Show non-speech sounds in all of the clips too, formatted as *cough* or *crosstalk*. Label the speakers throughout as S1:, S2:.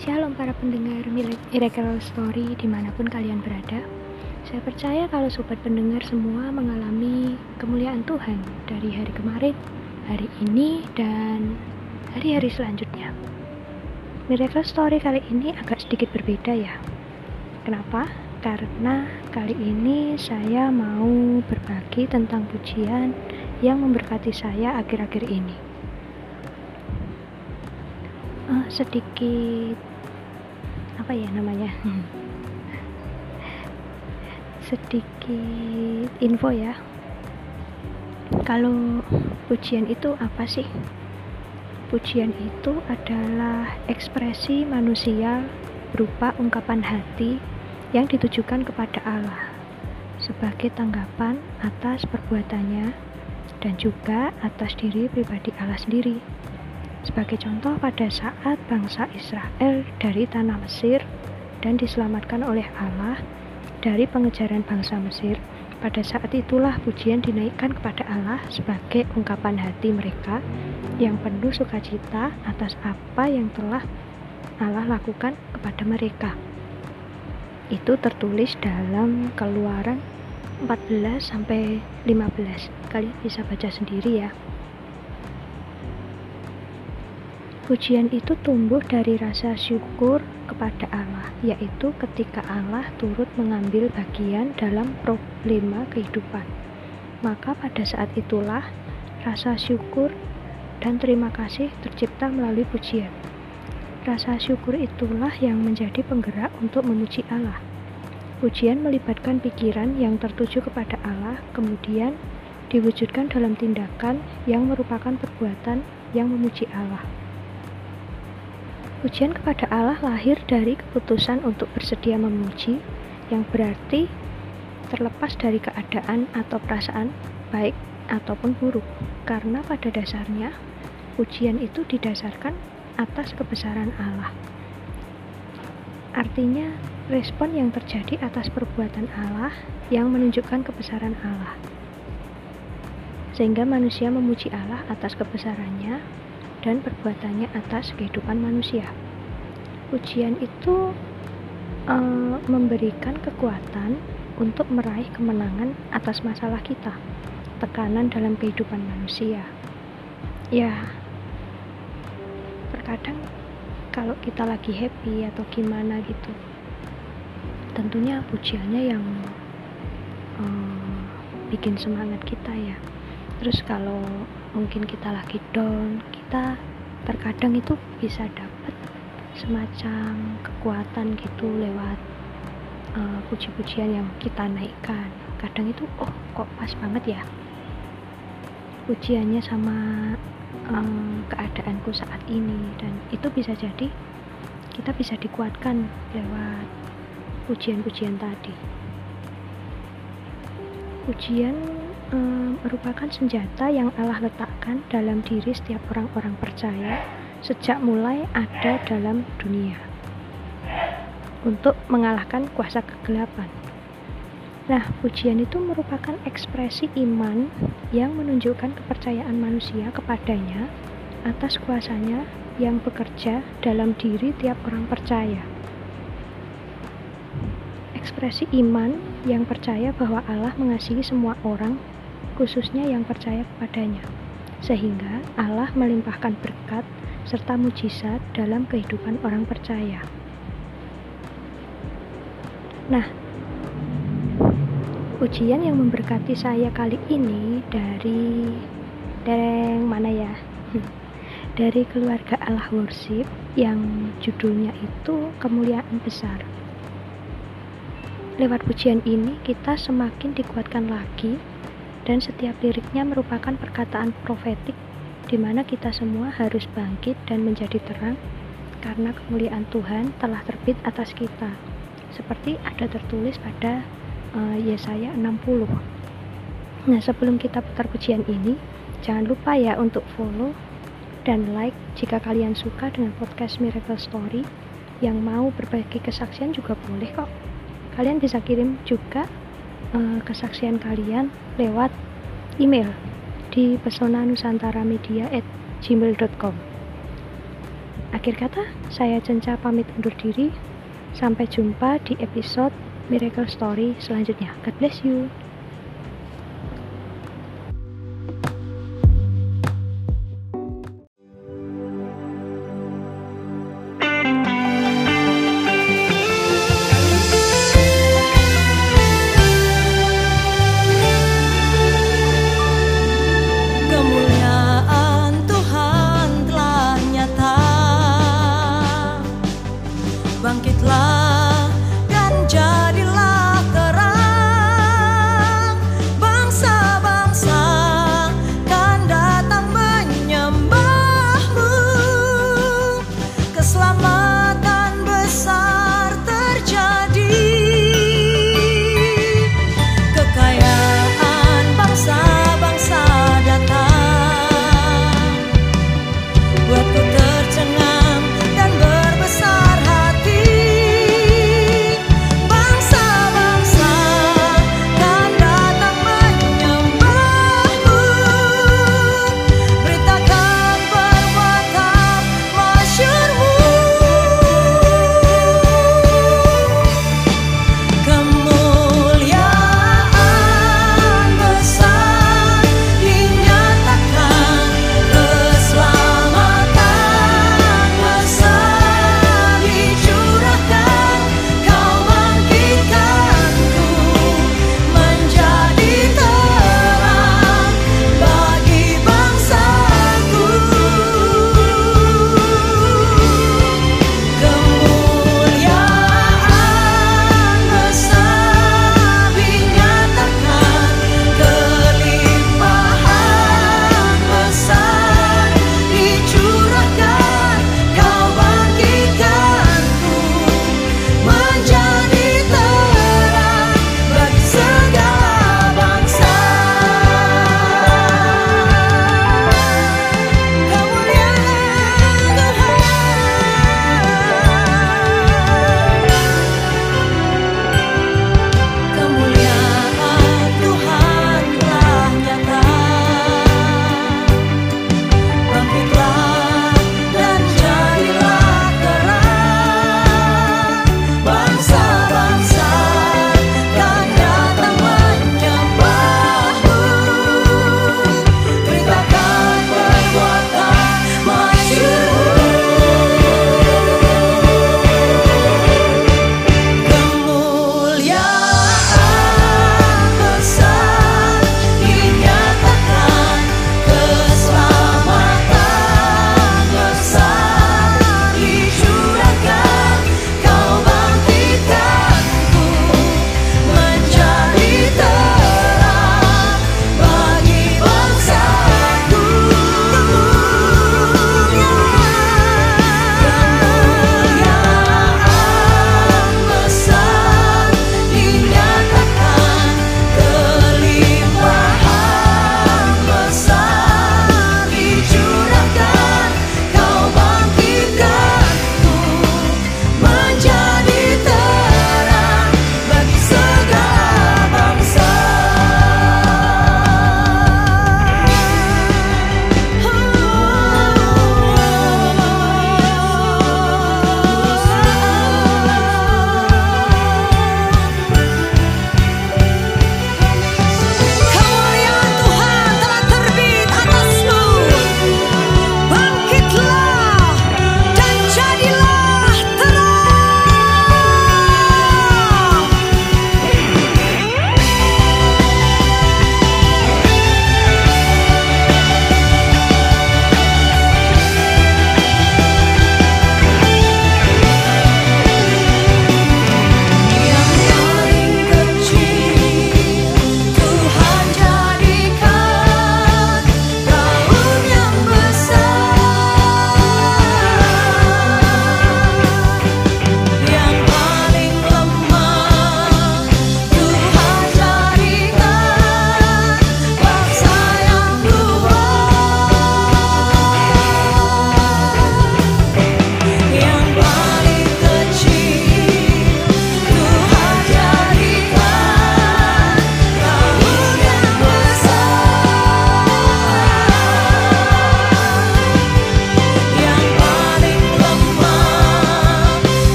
S1: Shalom para pendengar Miracle Story di mana pun kalian berada. Saya percaya kalau sobat pendengar semua mengalami kemuliaan Tuhan Dari hari kemarin, hari ini, dan hari-hari selanjutnya. Miracle Story kali ini agak sedikit berbeda ya. Kenapa? Karena kali ini saya mau berbagi tentang pujian yang memberkati saya akhir-akhir ini. Uh, sedikit apa ya namanya? *laughs* Sedikit info ya. Kalau pujian itu apa sih? Pujian itu adalah ekspresi manusia berupa ungkapan hati yang ditujukan kepada Allah sebagai tanggapan atas perbuatannya dan juga atas diri pribadi Allah sendiri. Sebagai contoh pada saat bangsa Israel dari tanah Mesir dan diselamatkan oleh Allah dari pengejaran bangsa Mesir, pada saat itulah pujian dinaikkan kepada Allah sebagai ungkapan hati mereka yang penuh sukacita atas apa yang telah Allah lakukan kepada mereka. Itu tertulis dalam Keluaran 14 sampai 15. Kalian bisa baca sendiri ya. Pujian itu tumbuh dari rasa syukur kepada Allah, yaitu ketika Allah turut mengambil bagian dalam problema kehidupan. Maka pada saat itulah rasa syukur dan terima kasih tercipta melalui pujian. Rasa syukur itulah yang menjadi penggerak untuk memuji Allah. Pujian melibatkan pikiran yang tertuju kepada Allah, kemudian diwujudkan dalam tindakan yang merupakan perbuatan yang memuji Allah. Pujian kepada Allah lahir dari keputusan untuk bersedia memuji, yang berarti terlepas dari keadaan atau perasaan baik ataupun buruk, karena pada dasarnya pujian itu didasarkan atas kebesaran Allah. Artinya, respon yang terjadi atas perbuatan Allah yang menunjukkan kebesaran Allah, sehingga manusia memuji Allah atas kebesarannya dan perbuatannya atas kehidupan manusia. Ujian itu uh, memberikan kekuatan untuk meraih kemenangan atas masalah kita, tekanan dalam kehidupan manusia. Ya, terkadang kalau kita lagi happy atau gimana gitu, tentunya pujiannya yang uh, bikin semangat kita ya. Terus kalau mungkin kita lagi down kita terkadang itu bisa dapat semacam kekuatan gitu lewat uh, puji-pujian yang kita naikkan. Kadang itu oh kok pas banget ya? Pujiannya sama um, keadaanku saat ini. Dan itu bisa jadi kita bisa dikuatkan lewat pujian-pujian tadi. Pujian merupakan senjata yang Allah letakkan dalam diri setiap orang-orang percaya sejak mulai ada dalam dunia untuk mengalahkan kuasa kegelapan. Nah, pujian itu merupakan ekspresi iman yang menunjukkan kepercayaan manusia kepadanya atas kuasanya yang bekerja dalam diri tiap orang percaya. Ekspresi iman yang percaya bahwa Allah mengasihi semua orang khususnya yang percaya kepadanya, sehingga Allah melimpahkan berkat serta mujizat dalam kehidupan orang percaya. Nah, ujian yang memberkati saya kali ini dari dereng mana ya? *laughs* Dari keluarga Allah Worship yang judulnya itu kemuliaan besar. Lewat pujian ini kita semakin dikuatkan lagi dan setiap liriknya merupakan perkataan profetik di mana kita semua harus bangkit dan menjadi terang karena kemuliaan Tuhan telah terbit atas kita. Seperti ada tertulis pada uh, Yesaya 60 nah sebelum kita putar pujian ini jangan lupa ya untuk follow dan like jika kalian suka dengan podcast Miracle Story. Yang mau berbagi kesaksian juga boleh kok. Kalian bisa kirim juga uh, kesaksian kalian lewat email di pesona nusantara media at gmail.com Akhir kata, saya Cenca pamit undur diri. Sampai jumpa di episode Miracle Story selanjutnya. God bless you.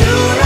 S1: you